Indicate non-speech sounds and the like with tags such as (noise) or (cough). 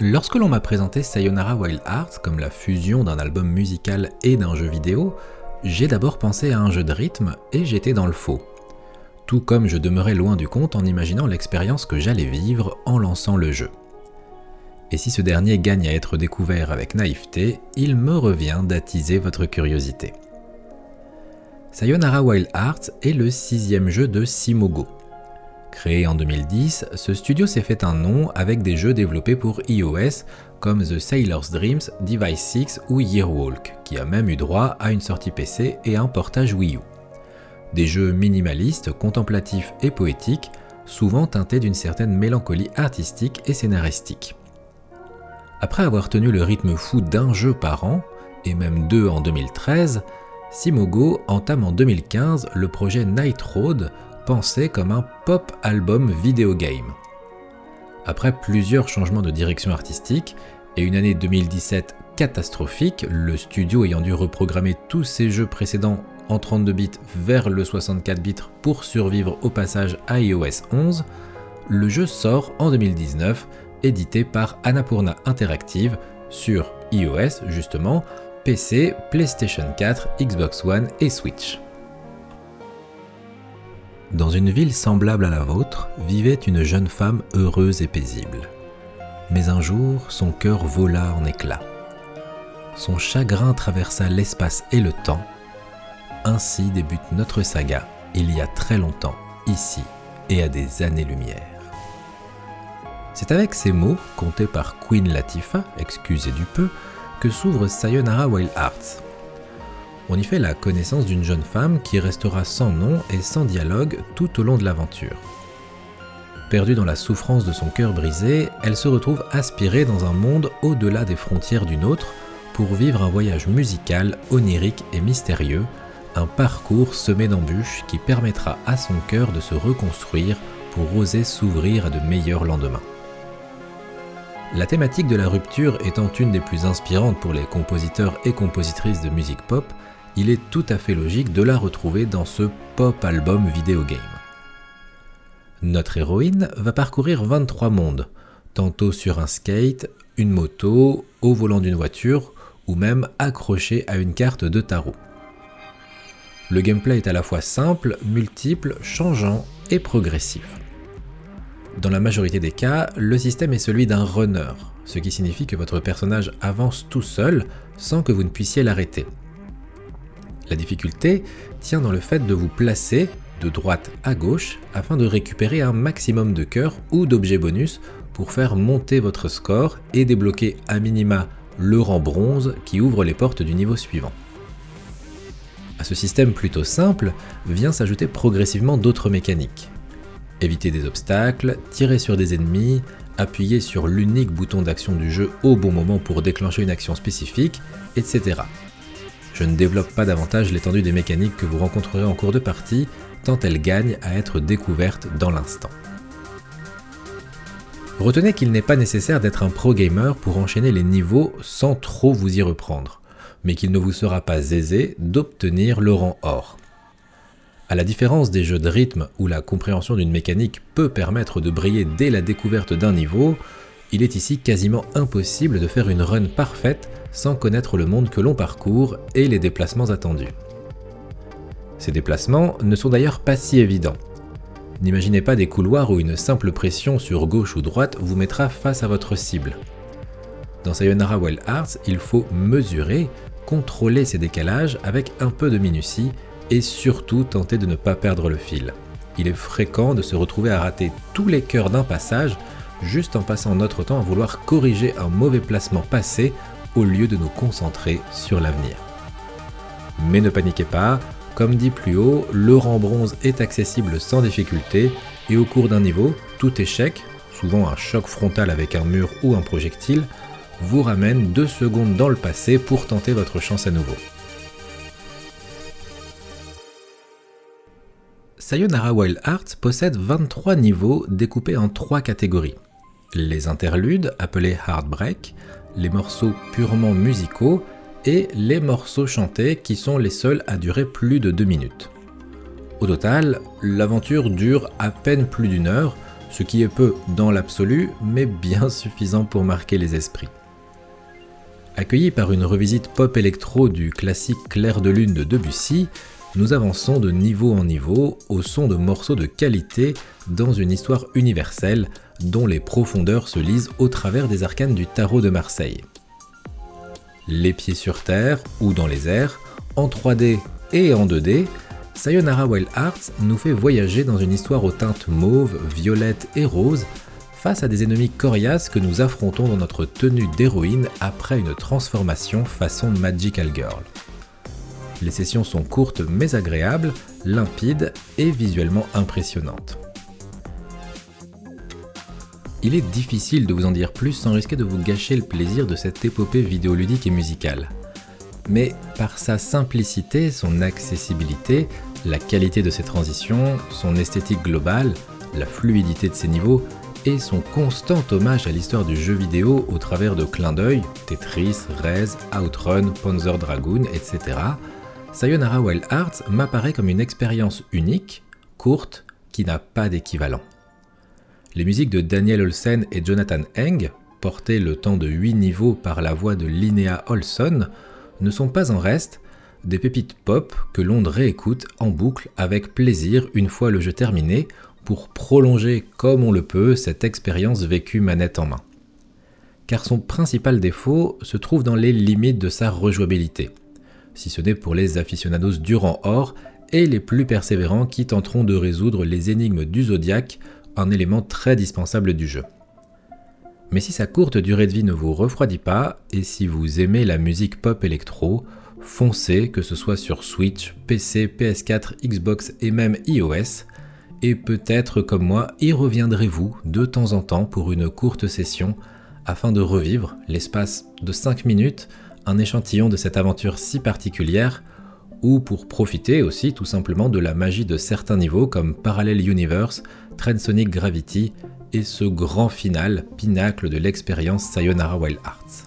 Lorsque l'on m'a présenté Sayonara Wild Hearts comme la fusion d'un album musical et d'un jeu vidéo, j'ai d'abord pensé à un jeu de rythme et j'étais dans le faux. Tout comme je demeurais loin du compte en imaginant l'expérience que j'allais vivre en lançant le jeu. Et si ce dernier gagne à être découvert avec naïveté, il me revient d'attiser votre curiosité. Sayonara Wild Hearts est le sixième jeu de Simogo, Créé en 2010, ce studio s'est fait un nom avec des jeux développés pour iOS comme The Sailor's Dreams, Device 6 ou Yearwalk, qui a même eu droit à une sortie PC et un portage Wii U. Des jeux minimalistes, contemplatifs et poétiques, souvent teintés d'une certaine mélancolie artistique et scénaristique. Après avoir tenu le rythme fou d'un jeu par an, et même deux en 2013, Simogo entame en 2015 le projet Night Road, pensé comme un pop album vidéo game. Après plusieurs changements de direction artistique et une année 2017 catastrophique, le studio ayant dû reprogrammer tous ses jeux précédents en 32 bits vers le 64 bits pour survivre au passage à iOS 11, le jeu sort en 2019, édité par Annapurna Interactive sur iOS justement, PC, PlayStation 4, Xbox One et Switch. Dans une ville semblable à la vôtre vivait une jeune femme heureuse et paisible. Mais un jour, son cœur vola en éclats. Son chagrin traversa l'espace et le temps. Ainsi débute notre saga, il y a très longtemps, ici et à des années-lumière. C'est avec ces mots, comptés par Queen Latifah, excusez du peu, que s'ouvre Sayonara Wild Hearts, on y fait la connaissance d'une jeune femme qui restera sans nom et sans dialogue tout au long de l'aventure. Perdue dans la souffrance de son cœur brisé, elle se retrouve aspirée dans un monde au-delà des frontières d'une autre pour vivre un voyage musical, onirique et mystérieux, un parcours semé d'embûches qui permettra à son cœur de se reconstruire pour oser s'ouvrir à de meilleurs lendemains. La thématique de la rupture étant une des plus inspirantes pour les compositeurs et compositrices de musique pop, il est tout à fait logique de la retrouver dans ce pop album vidéo game. Notre héroïne va parcourir 23 mondes, tantôt sur un skate, une moto, au volant d'une voiture ou même accrochée à une carte de tarot. Le gameplay est à la fois simple, multiple, changeant et progressif. Dans la majorité des cas, le système est celui d'un runner, ce qui signifie que votre personnage avance tout seul sans que vous ne puissiez l'arrêter. La difficulté tient dans le fait de vous placer de droite à gauche afin de récupérer un maximum de cœurs ou d'objets bonus pour faire monter votre score et débloquer à minima le rang bronze qui ouvre les portes du niveau suivant. À ce système plutôt simple vient s'ajouter progressivement d'autres mécaniques. Éviter des obstacles, tirer sur des ennemis, appuyer sur l'unique bouton d'action du jeu au bon moment pour déclencher une action spécifique, etc. Je ne développe pas davantage l'étendue des mécaniques que vous rencontrerez en cours de partie, tant elles gagnent à être découvertes dans l'instant. Retenez qu'il n'est pas nécessaire d'être un pro gamer pour enchaîner les niveaux sans trop vous y reprendre, mais qu'il ne vous sera pas aisé d'obtenir le rang or. À la différence des jeux de rythme où la compréhension d'une mécanique peut permettre de briller dès la découverte d'un niveau, il est ici quasiment impossible de faire une run parfaite sans connaître le monde que l'on parcourt et les déplacements attendus. Ces déplacements ne sont d'ailleurs pas si évidents. N'imaginez pas des couloirs où une simple pression sur gauche ou droite vous mettra face à votre cible. Dans Sayonara Wild Hearts, il faut mesurer, contrôler ces décalages avec un peu de minutie et surtout tenter de ne pas perdre le fil. Il est fréquent de se retrouver à rater tous les cœurs d'un passage juste en passant notre temps à vouloir corriger un mauvais placement passé au lieu de nous concentrer sur l'avenir. Mais ne paniquez pas, comme dit plus haut, le rang bronze est accessible sans difficulté et au cours d'un niveau, tout échec, souvent un choc frontal avec un mur ou un projectile, vous ramène deux secondes dans le passé pour tenter votre chance à nouveau. Sayonara Wild Hearts possède 23 niveaux découpés en trois catégories. Les interludes, appelés Heartbreak, les morceaux purement musicaux et les morceaux chantés qui sont les seuls à durer plus de 2 minutes. Au total, l'aventure dure à peine plus d'une heure, ce qui est peu dans l'absolu, mais bien (laughs) suffisant pour marquer les esprits. Accueillis par une revisite pop électro du classique Clair de lune de Debussy, nous avançons de niveau en niveau au son de morceaux de qualité dans une histoire universelle dont les profondeurs se lisent au travers des arcanes du tarot de Marseille. Les pieds sur terre ou dans les airs, en 3D et en 2D, Sayonara Wild Hearts nous fait voyager dans une histoire aux teintes mauve, violette et rose face à des ennemis coriaces que nous affrontons dans notre tenue d'héroïne après une transformation façon Magical Girl. Les sessions sont courtes mais agréables, limpides et visuellement impressionnantes. Il est difficile de vous en dire plus sans risquer de vous gâcher le plaisir de cette épopée vidéoludique et musicale. Mais par sa simplicité, son accessibilité, la qualité de ses transitions, son esthétique globale, la fluidité de ses niveaux et son constant hommage à l'histoire du jeu vidéo au travers de clins d'œil, Tetris, Rez, Outrun, Panzer Dragoon, etc., Sayonara Wild Hearts m'apparaît comme une expérience unique, courte, qui n'a pas d'équivalent. Les musiques de Daniel Olsen et Jonathan Eng, portées le temps de 8 niveaux par la voix de Linnea Olson, ne sont pas en reste des pépites pop que l'on réécoute en boucle avec plaisir une fois le jeu terminé pour prolonger comme on le peut cette expérience vécue manette en main. Car son principal défaut se trouve dans les limites de sa rejouabilité, si ce n'est pour les aficionados durant or et les plus persévérants qui tenteront de résoudre les énigmes du zodiaque un élément très dispensable du jeu. Mais si sa courte durée de vie ne vous refroidit pas, et si vous aimez la musique pop électro, foncez que ce soit sur Switch, PC, PS4, Xbox et même iOS, et peut-être comme moi y reviendrez-vous de temps en temps pour une courte session afin de revivre, l'espace de 5 minutes, un échantillon de cette aventure si particulière, ou pour profiter aussi tout simplement de la magie de certains niveaux comme Parallel Universe, Transonic Gravity et ce grand final, pinacle de l'expérience Sayonara Wild Arts.